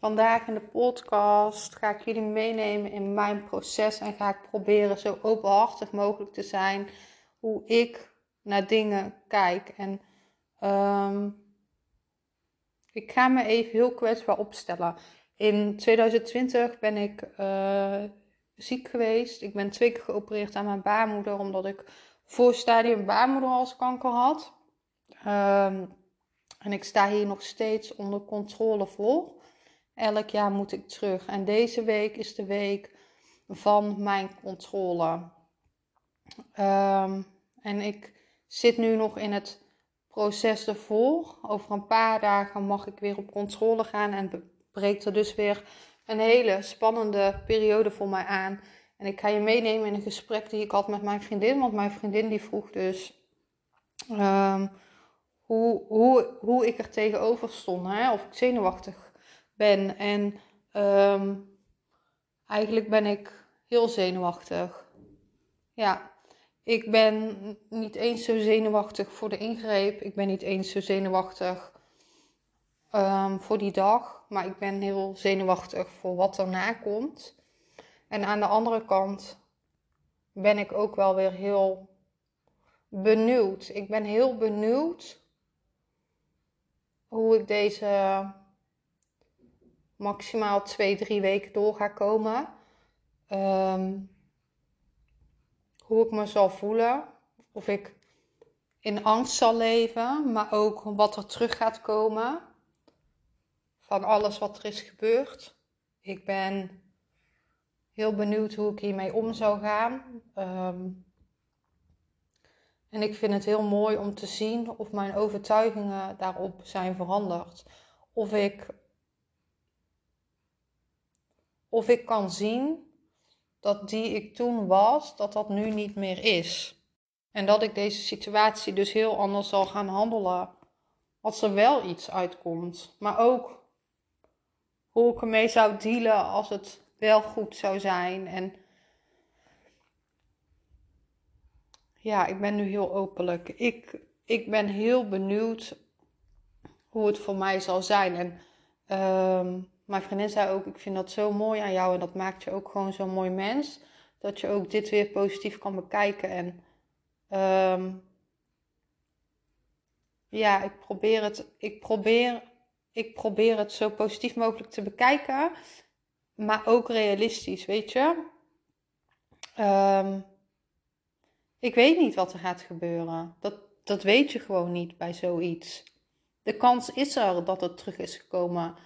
Vandaag in de podcast ga ik jullie meenemen in mijn proces en ga ik proberen zo openhartig mogelijk te zijn hoe ik naar dingen kijk. En um, ik ga me even heel kwetsbaar opstellen. In 2020 ben ik uh, ziek geweest. Ik ben twee keer geopereerd aan mijn baarmoeder omdat ik voorstadium baarmoederhalskanker had. Um, en ik sta hier nog steeds onder controle voor. Elk jaar moet ik terug. En deze week is de week van mijn controle. Um, en ik zit nu nog in het proces ervoor. Over een paar dagen mag ik weer op controle gaan en breekt er dus weer een hele spannende periode voor mij aan. En ik ga je meenemen in een gesprek die ik had met mijn vriendin. Want mijn vriendin die vroeg dus um, hoe, hoe, hoe ik er tegenover stond. Hè? Of ik zenuwachtig ben. En um, eigenlijk ben ik heel zenuwachtig. Ja, ik ben niet eens zo zenuwachtig voor de ingreep. Ik ben niet eens zo zenuwachtig um, voor die dag. Maar ik ben heel zenuwachtig voor wat erna komt. En aan de andere kant ben ik ook wel weer heel benieuwd. Ik ben heel benieuwd hoe ik deze maximaal twee, drie weken door ga komen. Um, hoe ik me zal voelen. Of ik in angst zal leven, maar ook wat er terug gaat komen van alles wat er is gebeurd. Ik ben heel benieuwd hoe ik hiermee om zou gaan. Um, en ik vind het heel mooi om te zien of mijn overtuigingen daarop zijn veranderd. Of ik of ik kan zien dat die ik toen was, dat dat nu niet meer is. En dat ik deze situatie dus heel anders zal gaan handelen als er wel iets uitkomt. Maar ook hoe ik ermee zou dealen als het wel goed zou zijn. En ja, ik ben nu heel openlijk. Ik, ik ben heel benieuwd hoe het voor mij zal zijn. En um, mijn vriendin zei ook, ik vind dat zo mooi aan jou en dat maakt je ook gewoon zo'n mooi mens. Dat je ook dit weer positief kan bekijken. En um, ja, ik probeer, het, ik, probeer, ik probeer het zo positief mogelijk te bekijken. Maar ook realistisch, weet je. Um, ik weet niet wat er gaat gebeuren. Dat, dat weet je gewoon niet bij zoiets. De kans is er dat het terug is gekomen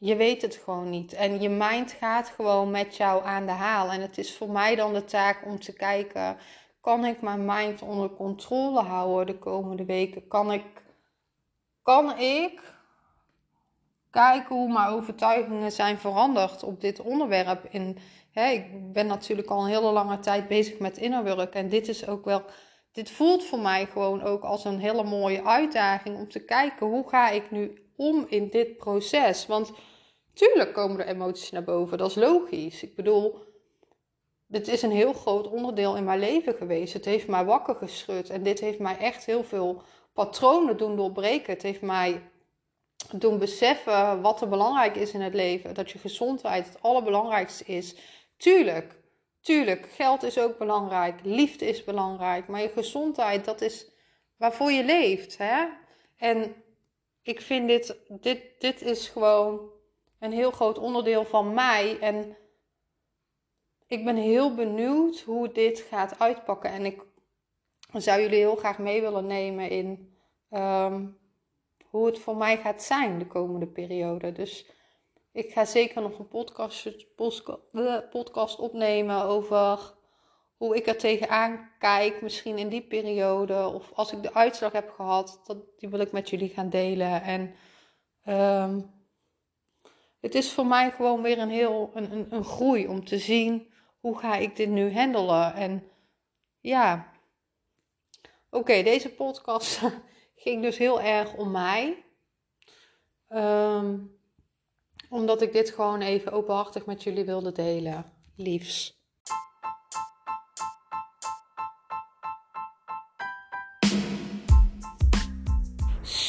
je weet het gewoon niet. En je mind gaat gewoon met jou aan de haal. En het is voor mij dan de taak om te kijken: kan ik mijn mind onder controle houden de komende weken? Kan ik, kan ik kijken hoe mijn overtuigingen zijn veranderd op dit onderwerp? In, hè, ik ben natuurlijk al een hele lange tijd bezig met innerwerk. En dit is ook wel. Dit voelt voor mij gewoon ook als een hele mooie uitdaging om te kijken hoe ga ik nu om in dit proces. Want Tuurlijk komen er emoties naar boven, dat is logisch. Ik bedoel, dit is een heel groot onderdeel in mijn leven geweest. Het heeft mij wakker geschud en dit heeft mij echt heel veel patronen doen doorbreken. Het heeft mij doen beseffen wat er belangrijk is in het leven. Dat je gezondheid het allerbelangrijkste is. Tuurlijk, tuurlijk, geld is ook belangrijk, liefde is belangrijk, maar je gezondheid, dat is waarvoor je leeft. Hè? En ik vind dit, dit, dit is gewoon een heel groot onderdeel van mij. En ik ben heel benieuwd hoe dit gaat uitpakken. En ik zou jullie heel graag mee willen nemen in ehm, hoe het voor mij gaat zijn de komende periode. Dus ik ga zeker nog een podcast, podcast opnemen over hoe ik er tegenaan kijk, misschien in die periode. Of als ik de uitslag heb gehad, dat, die wil ik met jullie gaan delen. En ehm, het is voor mij gewoon weer een heel een, een, groei om te zien hoe ga ik dit nu handelen. En ja, oké, deze podcast ging dus heel erg om mij. Ehm, omdat ik dit gewoon even openhartig met jullie wilde delen. Liefs.